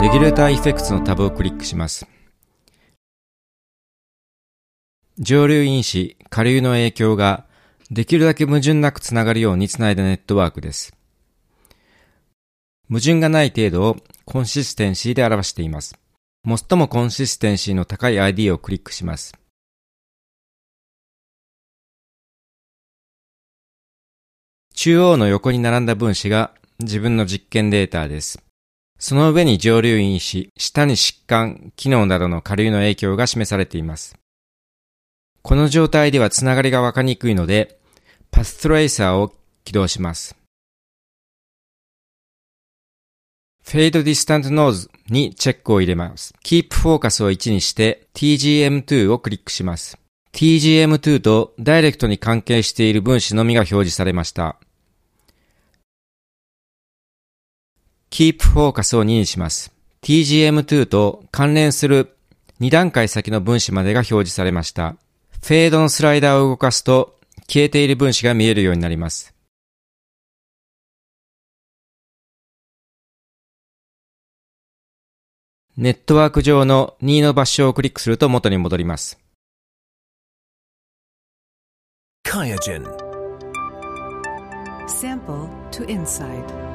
レギュレーターエフェクツのタブをクリックします。上流因子、下流の影響ができるだけ矛盾なくつながるようにつないだネットワークです。矛盾がない程度をコンシステンシーで表しています。最もコンシステンシーの高い ID をクリックします。中央の横に並んだ分子が自分の実験データです。その上に上流因子、下に疾患、機能などの下流の影響が示されています。この状態ではつながりがわかりにくいので、パストレーサーを起動します。Fade Distant Node にチェックを入れます。Keep Focus を1にして TGM2 をクリックします。TGM2 とダイレクトに関係している分子のみが表示されました。Keep Focus を2にします。TGM2 と関連する2段階先の分子までが表示されました。フェードのスライダーを動かすと消えている分子が見えるようになります。ネットワーク上の2の場所をクリックすると元に戻ります。Sample to inside